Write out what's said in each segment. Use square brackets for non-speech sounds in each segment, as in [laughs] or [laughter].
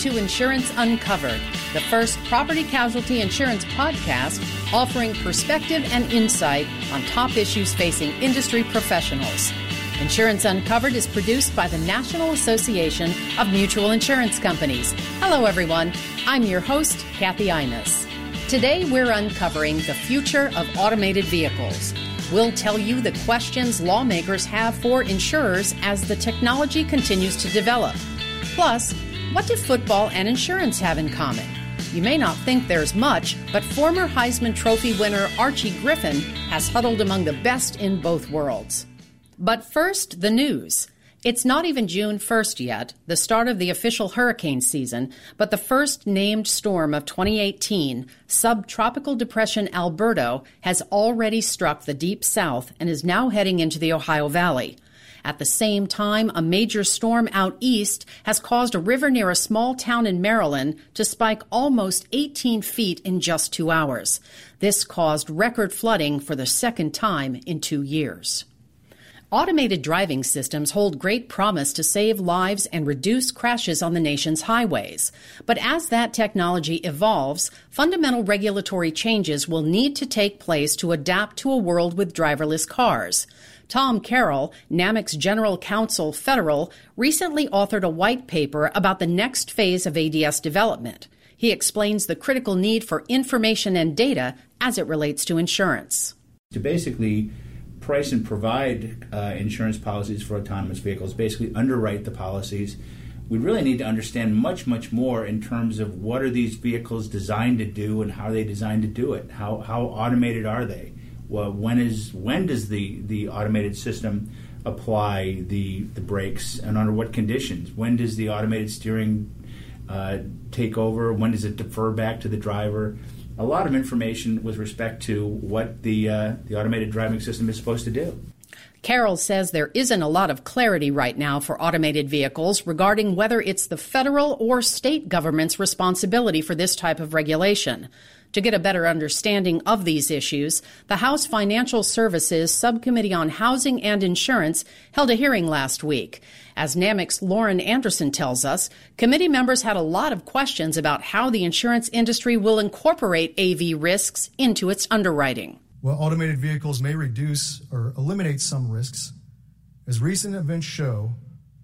to Insurance Uncovered, the first property casualty insurance podcast offering perspective and insight on top issues facing industry professionals. Insurance Uncovered is produced by the National Association of Mutual Insurance Companies. Hello, everyone. I'm your host, Kathy Imus. Today, we're uncovering the future of automated vehicles. We'll tell you the questions lawmakers have for insurers as the technology continues to develop. Plus, what do football and insurance have in common? You may not think there's much, but former Heisman Trophy winner Archie Griffin has huddled among the best in both worlds. But first, the news. It's not even June 1st yet, the start of the official hurricane season, but the first named storm of 2018, subtropical depression Alberto, has already struck the deep south and is now heading into the Ohio Valley. At the same time, a major storm out east has caused a river near a small town in Maryland to spike almost 18 feet in just two hours. This caused record flooding for the second time in two years. Automated driving systems hold great promise to save lives and reduce crashes on the nation's highways. But as that technology evolves, fundamental regulatory changes will need to take place to adapt to a world with driverless cars. Tom Carroll, NAMIC's General Counsel Federal, recently authored a white paper about the next phase of ADS development. He explains the critical need for information and data as it relates to insurance. To basically price and provide uh, insurance policies for autonomous vehicles, basically underwrite the policies. We really need to understand much, much more in terms of what are these vehicles designed to do and how are they designed to do it. How, how automated are they? Well, when is when does the, the automated system apply the the brakes and under what conditions? When does the automated steering uh, take over? When does it defer back to the driver? A lot of information with respect to what the uh, the automated driving system is supposed to do. Carroll says there isn't a lot of clarity right now for automated vehicles regarding whether it's the federal or state government's responsibility for this type of regulation. To get a better understanding of these issues, the House Financial Services Subcommittee on Housing and Insurance held a hearing last week. As NAMIC's Lauren Anderson tells us, committee members had a lot of questions about how the insurance industry will incorporate AV risks into its underwriting. While automated vehicles may reduce or eliminate some risks, as recent events show,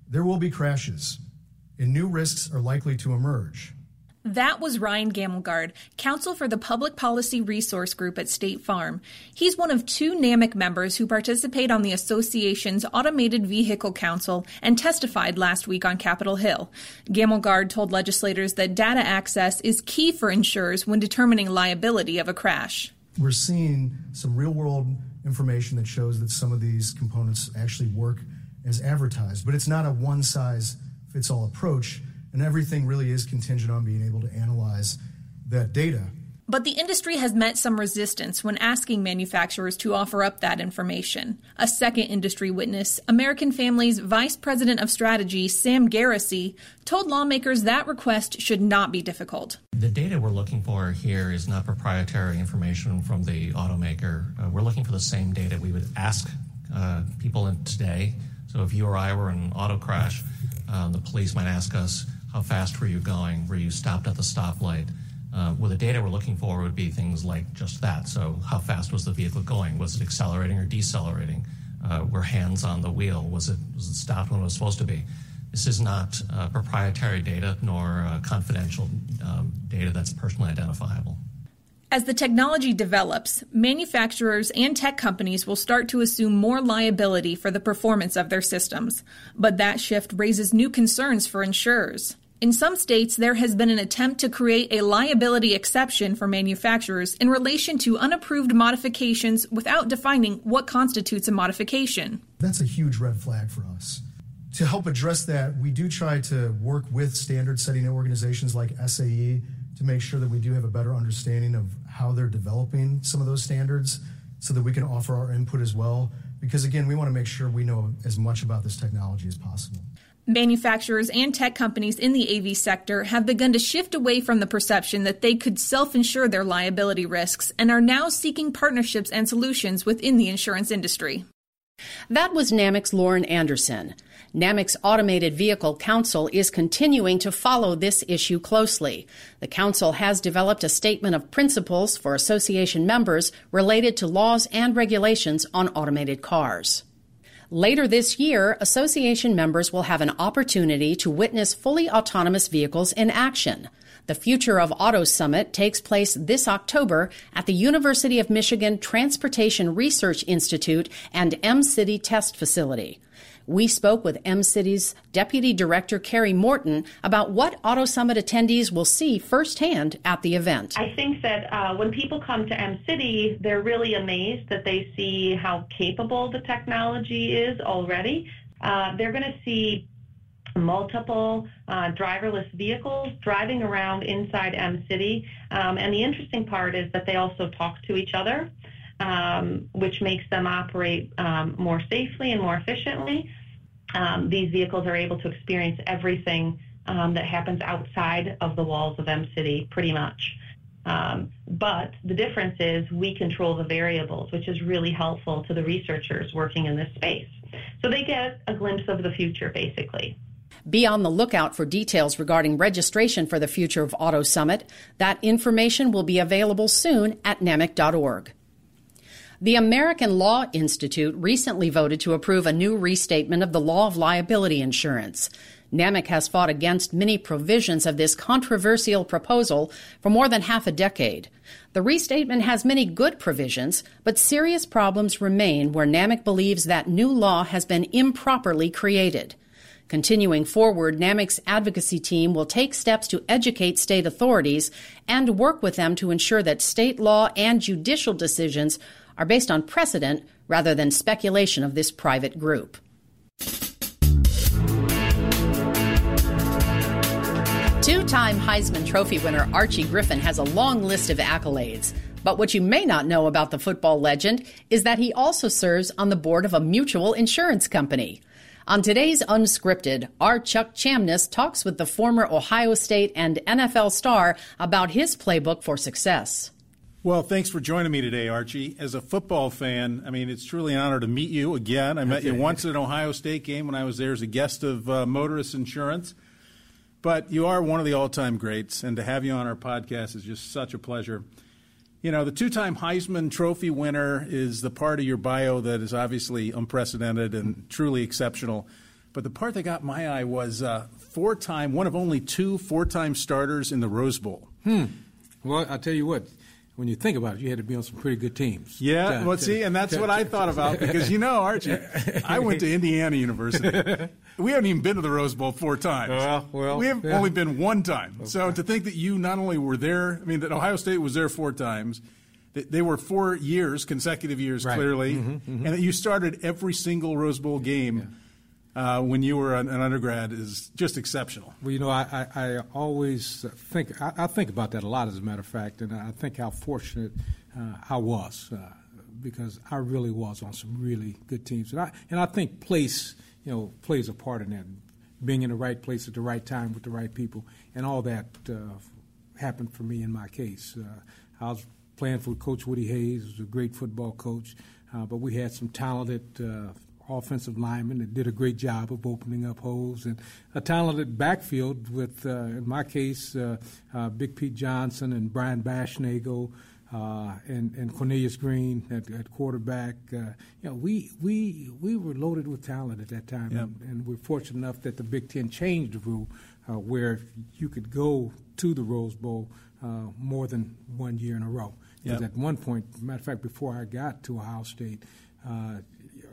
there will be crashes, and new risks are likely to emerge. That was Ryan Gammelgard, counsel for the Public Policy Resource Group at State Farm. He's one of two NAMIC members who participate on the association's Automated Vehicle Council and testified last week on Capitol Hill. Gammelgard told legislators that data access is key for insurers when determining liability of a crash. We're seeing some real world information that shows that some of these components actually work as advertised, but it's not a one size fits all approach and everything really is contingent on being able to analyze that data. But the industry has met some resistance when asking manufacturers to offer up that information. A second industry witness, American Family's Vice President of Strategy, Sam Garrissey, told lawmakers that request should not be difficult. The data we're looking for here is not proprietary information from the automaker. Uh, we're looking for the same data we would ask uh, people today. So if you or I were in an auto crash, uh, the police might ask us, how fast were you going? Were you stopped at the stoplight? Uh, well, the data we're looking for would be things like just that. So, how fast was the vehicle going? Was it accelerating or decelerating? Uh, were hands on the wheel? Was it was it stopped when it was supposed to be? This is not uh, proprietary data nor confidential um, data that's personally identifiable. As the technology develops, manufacturers and tech companies will start to assume more liability for the performance of their systems. But that shift raises new concerns for insurers. In some states, there has been an attempt to create a liability exception for manufacturers in relation to unapproved modifications without defining what constitutes a modification. That's a huge red flag for us. To help address that, we do try to work with standard setting organizations like SAE to make sure that we do have a better understanding of how they're developing some of those standards so that we can offer our input as well. Because again, we want to make sure we know as much about this technology as possible. Manufacturers and tech companies in the AV sector have begun to shift away from the perception that they could self insure their liability risks and are now seeking partnerships and solutions within the insurance industry. That was NAMIC's Lauren Anderson. NAMIC's Automated Vehicle Council is continuing to follow this issue closely. The Council has developed a statement of principles for association members related to laws and regulations on automated cars. Later this year, association members will have an opportunity to witness fully autonomous vehicles in action. The Future of Auto Summit takes place this October at the University of Michigan Transportation Research Institute and Mcity Test Facility. We spoke with Mcity's Deputy Director Carrie Morton about what Auto Summit attendees will see firsthand at the event. I think that uh, when people come to Mcity, they're really amazed that they see how capable the technology is already. Uh, they're going to see multiple uh, driverless vehicles driving around inside Mcity. Um, and the interesting part is that they also talk to each other um, which makes them operate um, more safely and more efficiently. Um, these vehicles are able to experience everything um, that happens outside of the walls of Mcity, pretty much. Um, but the difference is we control the variables, which is really helpful to the researchers working in this space. So they get a glimpse of the future, basically. Be on the lookout for details regarding registration for the Future of Auto Summit. That information will be available soon at NAMIC.org. The American Law Institute recently voted to approve a new restatement of the law of liability insurance. NAMIC has fought against many provisions of this controversial proposal for more than half a decade. The restatement has many good provisions, but serious problems remain where NAMIC believes that new law has been improperly created. Continuing forward, NAMIC's advocacy team will take steps to educate state authorities and work with them to ensure that state law and judicial decisions are based on precedent rather than speculation of this private group. Two time Heisman Trophy winner Archie Griffin has a long list of accolades. But what you may not know about the football legend is that he also serves on the board of a mutual insurance company. On today's Unscripted, our Chuck Chamness talks with the former Ohio State and NFL star about his playbook for success. Well, thanks for joining me today, Archie. As a football fan, I mean, it's truly an honor to meet you again. I met you [laughs] once at an Ohio State game when I was there as a guest of uh, Motorist Insurance. But you are one of the all time greats, and to have you on our podcast is just such a pleasure. You know, the two time Heisman Trophy winner is the part of your bio that is obviously unprecedented and truly exceptional. But the part that got my eye was uh, four time, one of only two four time starters in the Rose Bowl. Hmm. Well, I'll tell you what, when you think about it, you had to be on some pretty good teams. Yeah, to, well, to, see, and that's to, what I thought about [laughs] because you know, Archie, [laughs] I went to Indiana University. We haven't even been to the Rose Bowl four times. Well, well, we have yeah. only been one time. Okay. So to think that you not only were there, I mean, that Ohio State was there four times. They were four years, consecutive years, right. clearly, mm-hmm, mm-hmm. and that you started every single Rose Bowl game. Yeah uh, when you were an, an, undergrad is just exceptional. Well, you know, I, I, I always think I, I, think about that a lot, as a matter of fact, and I think how fortunate uh, I was uh, because I really was on some really good teams, and I and I think place you know plays a part in that, being in the right place at the right time with the right people, and all that uh, happened for me in my case. Uh, I was playing for Coach Woody Hayes, who was a great football coach, uh, but we had some talented offensive linemen that did a great job of opening up holes, and a talented backfield with, uh, in my case, uh, uh, Big Pete Johnson and Brian Baschnagel. Uh, and, and Cornelius Green at, at quarterback. Uh, you know, we we we were loaded with talent at that time, yep. and, and, we're fortunate enough that the Big Ten changed the rule uh, where you could go to the Rose Bowl more than one year in a row. Because yep. at one point, matter of fact, before I got to Ohio State, uh,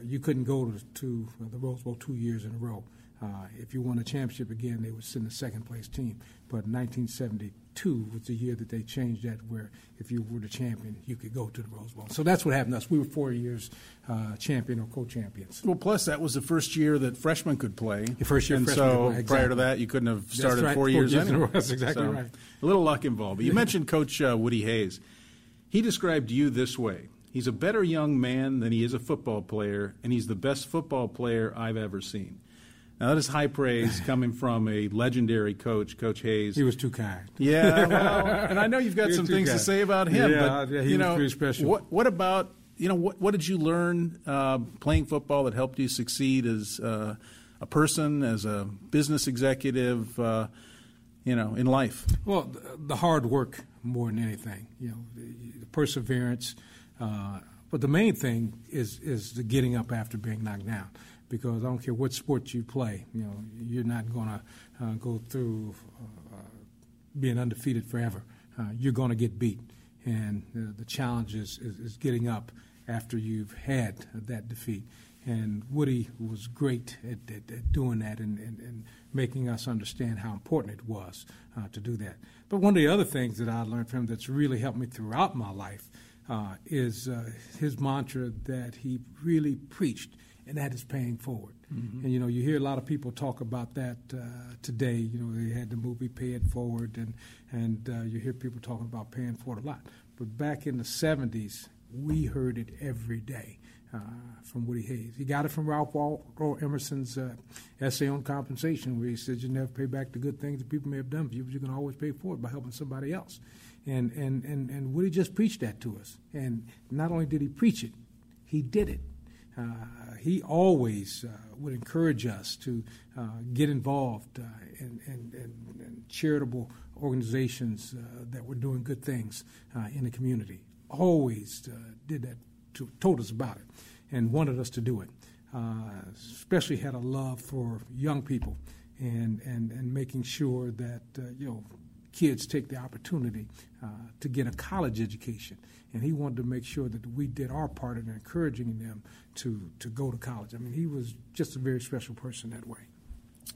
you couldn't go to, to the Rose Bowl two years in a row. Uh, if you won a championship again, they would send a second place team. But 1972 was the year that they changed that, where if you were the champion, you could go to the Rose Bowl. So that's what happened to us. We were four years uh, champion or co-champions. Well, plus that was the first year that freshmen could play. The first year, and so exactly. prior to that, you couldn't have started right. four, years, years anyway. [laughs] That's exactly so, right. A little luck involved. But you [laughs] mentioned Coach uh, Woody Hayes. He described you this way. He's a better young man than he is a football player, and he's the best football player I've ever seen. Now that is high praise [laughs] coming from a legendary coach, Coach Hayes. He was too kind. Yeah, well, [laughs] and I know you've got some things kind. to say about him, yeah, but yeah, he you was know, pretty special. What, what about you know, what, what did you learn uh, playing football that helped you succeed as uh, a person, as a business executive, uh, you know, in life? Well, the hard work more than anything, you know, the perseverance. Uh, but the main thing is is the getting up after being knocked down. Because I don't care what sport you play, you know, you're not going to uh, go through uh, being undefeated forever. you're going to get beat and uh, the challenge is, is, is, getting up after you've had that defeat. And Woody was great at, at, at doing that and, and, and, making us understand how important it was uh, to do that. But one of the other things that I learned from him that's really helped me throughout my life uh, is uh, his mantra that he really preached, and that is paying forward. Mm-hmm. And you know, you hear a lot of people talk about that uh, today. You know, they had the movie Pay It Forward, and and uh, you hear people talking about paying forward a lot. But back in the '70s, we heard it every day uh, from Woody Hayes. He got it from Ralph Waldo Emerson's uh, essay on compensation, where he said, "You never pay back the good things that people may have done for you, but you can always pay forward by helping somebody else." And and and and Woody just preached that to us. And not only did he preach it, he did it. Uh, he always uh, would encourage us to uh, get involved uh, in, in, in, in, charitable organizations uh, that were doing good things uh, in the community. Always did that, to, told us about it, and wanted us to do it. especially had a love for young people and, and, and making sure that you know kids take the opportunity to get a college education and he wanted to make sure that we did our part in encouraging them to to go to college. I mean, he was just a very special person that way.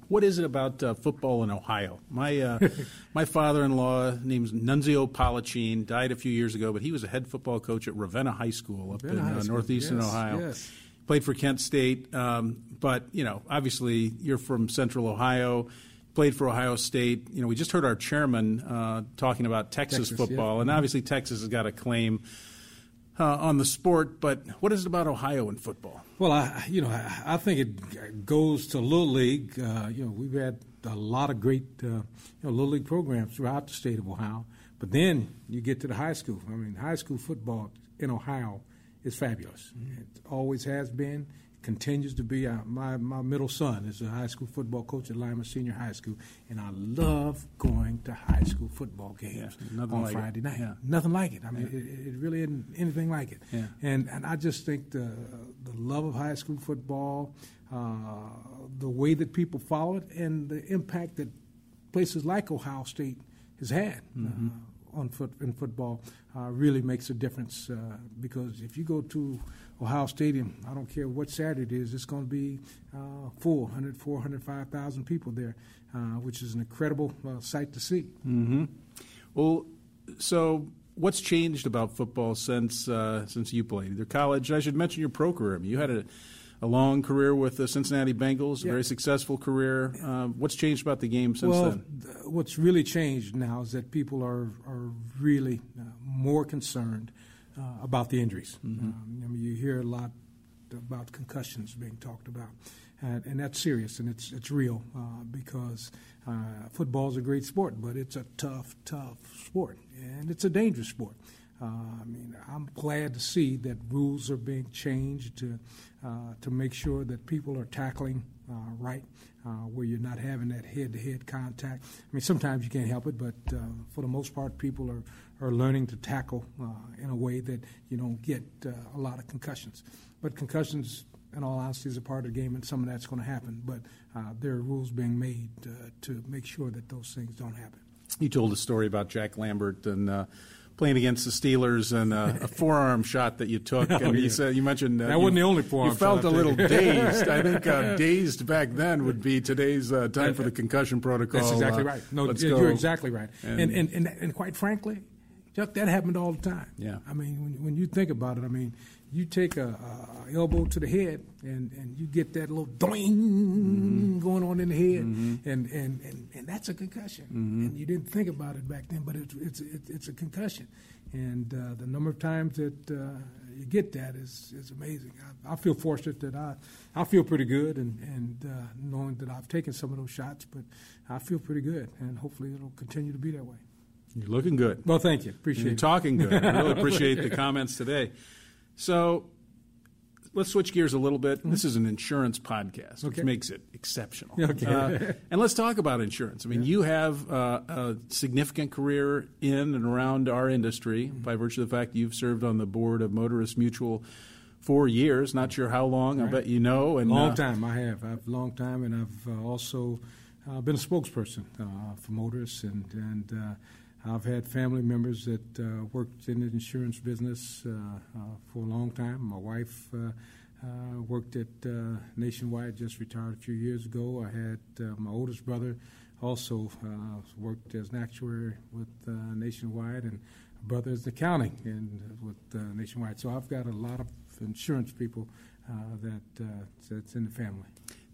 What is it about uh, football in Ohio? My uh, [laughs] my father-in-law, named Nunzio Polachine, died a few years ago, but he was a head football coach at Ravenna High School up Ravenna in uh, northeastern yes, Ohio. Yes. Played for Kent State, um, but you know, obviously, you're from Central Ohio played for Ohio State. You know, we just heard our chairman uh, talking about Texas, Texas football, yeah. and obviously Texas has got a claim uh, on the sport. But what is it about Ohio and football? Well, I, you know, I, I think it goes to Little League. Uh, you know, we've had a lot of great uh, you know, Little League programs throughout the state of Ohio. But then you get to the high school. I mean, high school football in Ohio is fabulous. Mm-hmm. It always has been continues to be. Uh, my my middle son is a high school football coach at Lima Senior High School, and I love going to high school football games yeah, on like Friday it. night. Yeah. Nothing like it. I mean, yeah. it, it, really isn't anything like it. Yeah. And and I just think the the love of high school football, uh, the way that people follow it, and the impact that places like Ohio State has had. Mm-hmm. Uh, on foot in football uh, really makes a difference uh, because if you go to Ohio Stadium, I don't care what Saturday it is, it's going to be uh, full 100, 405,000 people there, uh, which is an incredible uh, sight to see. Mm-hmm. Well, so what's changed about football since uh, since you played either college? I should mention your pro career. I mean, you had a, a long career with the Cincinnati Bengals, a very successful career. Uh, what's changed about the game since well, then? Th- what's really changed now is that people are are really uh, more concerned uh, about the injuries. Mm-hmm. Um, I mean, you hear a lot about concussions being talked about, and, and that's serious and it's it's real uh, because uh, football is a great sport, but it's a tough, tough sport, and it's a dangerous sport. Uh, I mean, I'm glad to see that rules are being changed to uh, to make sure that people are tackling uh, right, uh, where you're not having that head-to-head contact. I mean, sometimes you can't help it, but for the most part, people are are learning to tackle in a way that you don't get a lot of concussions. But concussions, in all honesty, is a part of the game, and some of that's going to happen. But uh, there are rules being made uh, to make sure that those things don't happen. You told a story about Jack Lambert and uh, playing against the Steelers and uh, a forearm shot that you took. [laughs] Oh, and yeah. you said you mentioned uh, That you, wasn't the only forearm You felt a little [laughs] dazed. I think uh, [laughs] dazed back then would be today's uh, time for the concussion protocol. That's exactly Uh, right. No, yeah, go. you're exactly right. And- And and, and and quite frankly, Chuck, that happened all the time. Yeah. I mean, when when you think about it, I mean, you take a, a elbow to the head, and, and you get that little doing Mm-hmm. going on in the head, and, and, and, and that's a concussion. Mm-hmm. And you didn't think about it back then, but it's it's it's, it's a concussion. And uh, the number of times that uh, you get that is is amazing. I, I feel fortunate that I I feel pretty good, and and uh, knowing that I've taken some of those shots, but I feel pretty good, and hopefully it'll continue to be that way. You're looking good. Well, thank you. Appreciate You're it. talking good. I really [laughs] appreciate the comments today. So let's switch gears a little bit. Mm-hmm. This is an insurance podcast, okay. which makes it exceptional. [laughs] Okay. Uh, and let's talk about insurance. I mean, yeah. you have uh, a significant career in and around our industry mm-hmm. by virtue of the fact you've served on the board of Motorist Mutual four years. Not sure how long. Right. I bet you know. And long uh, time. I have. I've long time, and I've uh, also uh, been a spokesperson uh, for motorists, and and I've had family members that uh, worked in the insurance business uh, uh, for a long time. My wife uh, uh, worked at Nationwide, just retired a few years ago. I had my oldest brother also worked as an actuary with Nationwide, and brother is accounting and with Nationwide. So I've got a lot of insurance people that that's in the family.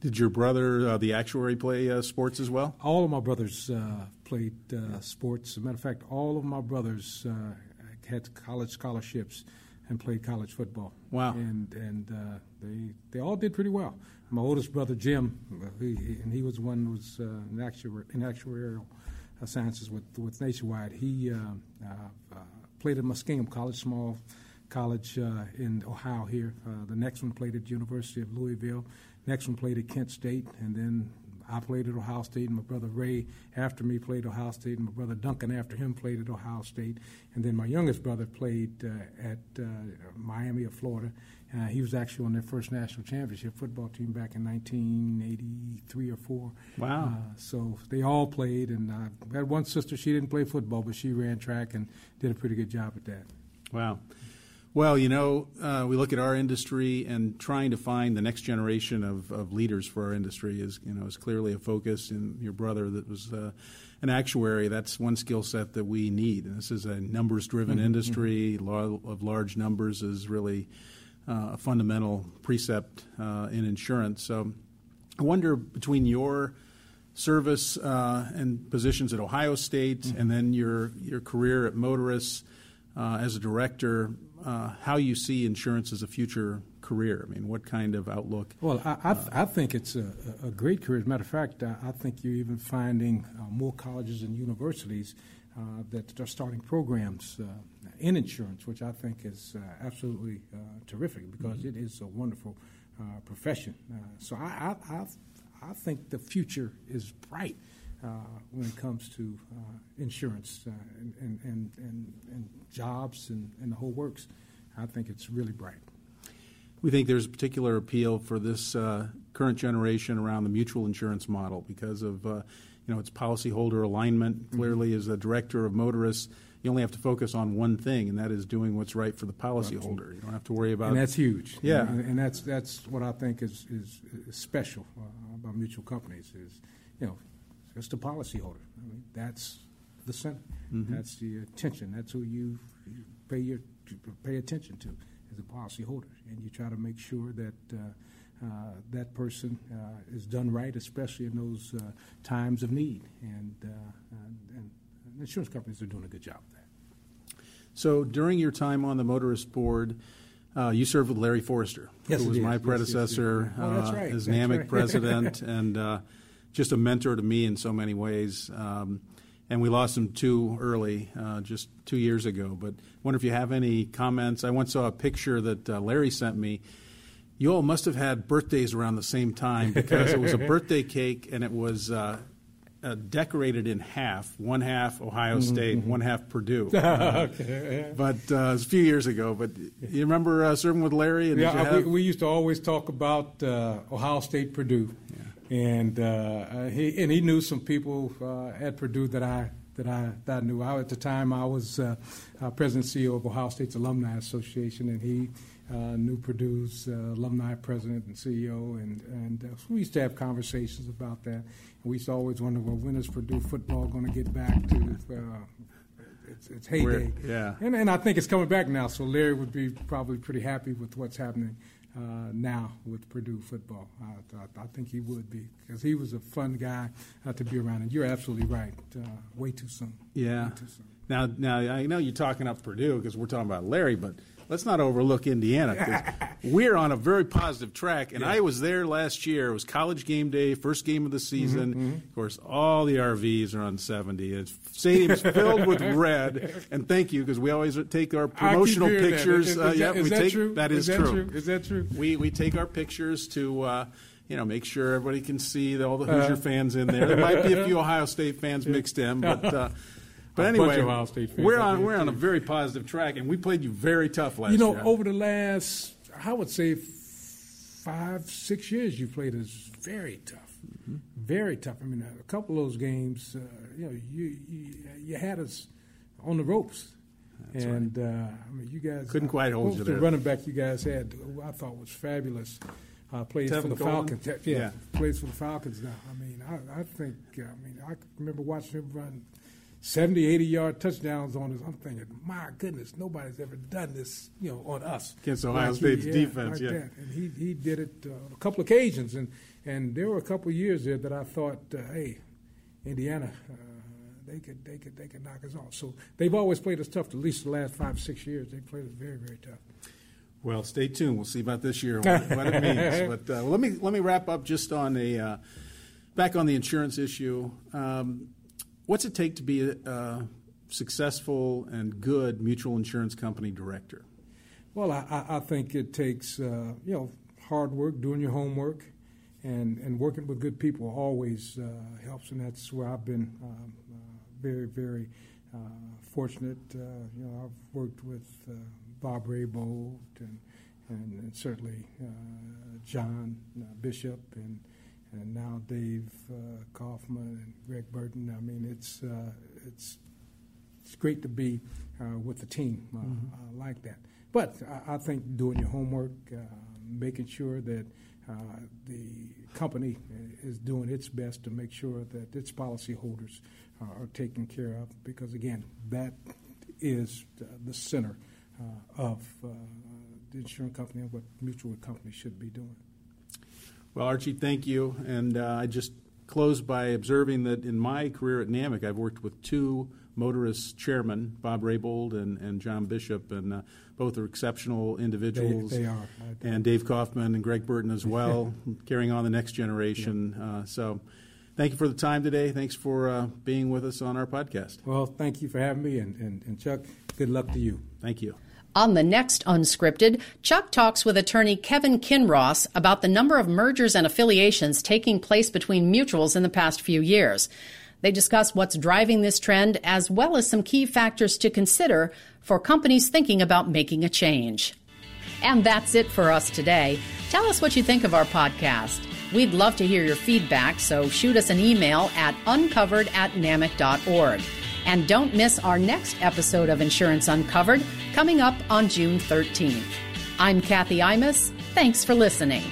Did your brother, uh, the actuary, play uh, sports as well? All of my brothers uh, played uh, sports. As a matter of fact, all of my brothers uh, had college scholarships and played college football. Wow! And and uh, they they all did pretty well. My oldest brother Jim, he, and he was one who was in, actuar- in actuarial sciences with with Nationwide. He played at Muskingum College, small college in Ohio here. the next one played at University of Louisville. Next one played at Kent State, and then I played at Ohio State, and my brother Ray after me played Ohio State, and my brother Duncan after him played at Ohio State, and then my youngest brother played uh, at uh, Miami of Florida. Uh, he was actually on their first national championship football team back in 1983 or four. Wow! Uh, so they all played, and I had one sister. She didn't play football, but she ran track and did a pretty good job at that. Wow. Well, you know, uh, we look at our industry and trying to find the next generation of, of leaders for our industry is, you know, is clearly a focus. And your brother that was uh, an actuary, that's one skill set that we need. And this is a numbers-driven mm-hmm. industry. Law of large numbers is really uh, a fundamental precept uh, in insurance. So, I wonder between your service uh, and positions at Ohio State, mm-hmm. and then your your career at Motorists uh, as a director uh, how you see insurance as a future career. I mean, what kind of outlook? Well, I, I, th- I think it's a, a, great career. As a matter of fact, I, I think you're even finding uh, more colleges and universities uh, that are starting programs uh, in insurance, which I think is uh, absolutely uh, terrific because mm-hmm. it is a wonderful profession. so I, I, I, think the future is bright. Uh, when it comes to uh, insurance uh, and, and, and, and, jobs and, and the whole works. I think it's really bright. We think there's a particular appeal for this uh, current generation around the mutual insurance model because of uh, you know its policyholder alignment. Mm-hmm. Clearly, as a director of motorists, you only have to focus on one thing, and that is doing what's right for the policyholder. You don't have to worry about. And that's huge. Yeah, and, and that's that's what I think is is, is special uh, about mutual companies is you know it's the policyholder. I mean, that's the center. Mm-hmm. That's the attention. That's who you, pay your pay attention to as a policyholder, and you try to make sure that. Uh, uh, that person uh, is done right, especially in those uh, times of need. And, uh, and, insurance companies are doing a good job of that. So during your time on the motorist board, uh, you served with Larry Forrester, yes, who was my yes, predecessor yes, oh, right. as NAMIC right. [laughs] president, and just a mentor to me in so many ways. Um, and we lost him too early, uh, just two years ago. But I wonder if you have any comments. I once saw a picture that uh, Larry sent me. You all must have had birthdays around the same time because it was a [laughs] birthday cake and it was uh, uh decorated in half one half Ohio mm-hmm, State, mm-hmm. one half Purdue. [laughs] okay. But uh, it was a few years ago. But you remember uh, serving with Larry? yeah, have... we, we, used to always talk about Ohio State, Purdue. Yeah and uh, uh, he and he knew some people uh, at Purdue that I that I that I knew. I, at the time, I was uh, uh president and CEO of Ohio State's Alumni Association, and he uh, knew Purdue's alumni president and CEO, and and we used to have conversations about that. And we used to always wonder, well, when is Purdue football going to get back to its, its heyday? yeah, and and I think it's coming back now. So Larry would be probably pretty happy with what's happening uh, now with Purdue football. I, I, I, think he would be because he was a fun guy uh, to be around. And you're absolutely right. Uh, way too soon. Yeah. Too soon. Now, now I know you're talking up Purdue because we're talking about Larry, but let's not overlook Indiana. [laughs] we're on a very positive track, and yeah. I was there last year. It was college game day, first game of the season. Mm-hmm, mm-hmm. Of course, all the RVs are on 70. It's stadium's [laughs] filled with red. And thank you because we always take our promotional pictures. Is, is, uh, yeah, we that take true? that is, that true. Is that true? We we take our pictures to. Uh, you know, make sure everybody can see all the Hoosier uh, fans in there. There might be a few [laughs] Ohio State fans mixed in, but uh, but anyway, we're on we're on a very positive track, and we played you very tough last. You know, year. over the last, I would say, five six years, you played us very tough, mm-hmm. very tough. I mean, a couple of those games, uh, you know, you, you, you had us on the ropes. That's and right. uh, I mean, you guys couldn't quite hold you there. The running back you guys had, I thought was fabulous. Uh, plays Tevin for the Falcons. Yeah, yeah, plays for the Falcons now. I mean, I, I think. I mean, I remember watching him run 70, 80 yard touchdowns on us. I'm thinking, my goodness, nobody's ever done this, you know, on us against Ohio like State's he, yeah, defense. Like yeah, that. and he he did it uh, a couple occasions, and and there were a couple of years there that I thought, uh, hey, Indiana. Uh, they could, they could, they could knock us off. So they've always played us tough. At least the last five, six years, they played us very, very tough. Well, stay tuned. We'll see about this year what, what it means. [laughs] But uh, let me let me wrap up just on a uh, back on the insurance issue. Um, what's it take to be a, successful and good mutual insurance company director? Well, I, I think it takes uh, you know hard work, doing your homework, and, and working with good people always uh, helps, and that's where I've been um, uh, very very uh, fortunate. Uh, you know, I've worked with uh, Bob Raybold and and, and certainly John Bishop and and now Dave uh, Kaufman and Greg Burton. I mean, it's uh, it's it's great to be uh, with the team uh, mm-hmm. Uh, like that. But I, I, think doing your homework, uh, making sure that the company is doing its best to make sure that its policyholders are taken care of, because again, that is the center of the insurance company and what mutual companies should be doing. Well, Archie, thank you. And uh, I just close by observing that in my career at NAMIC, I've worked with two motorist chairmen, Bob Raybold and, and John Bishop, and uh, both are exceptional individuals. They, they are. And Dave Kaufman and Greg Burton as well, [laughs] carrying on the next generation. Yeah. Uh, so thank you for the time today. Thanks for uh, being with us on our podcast. Well, thank you for having me. And, and, and Chuck, good luck to you. Thank you. On the next Unscripted, Chuck talks with attorney Kevin Kinross about the number of mergers and affiliations taking place between mutuals in the past few years. They discuss what's driving this trend as well as some key factors to consider for companies thinking about making a change. And that's it for us today. Tell us what you think of our podcast. We'd love to hear your feedback, so shoot us an email at uncovered at namic.org. And don't miss our next episode of Insurance Uncovered coming up on June 13th. I'm Kathy Imus. Thanks for listening.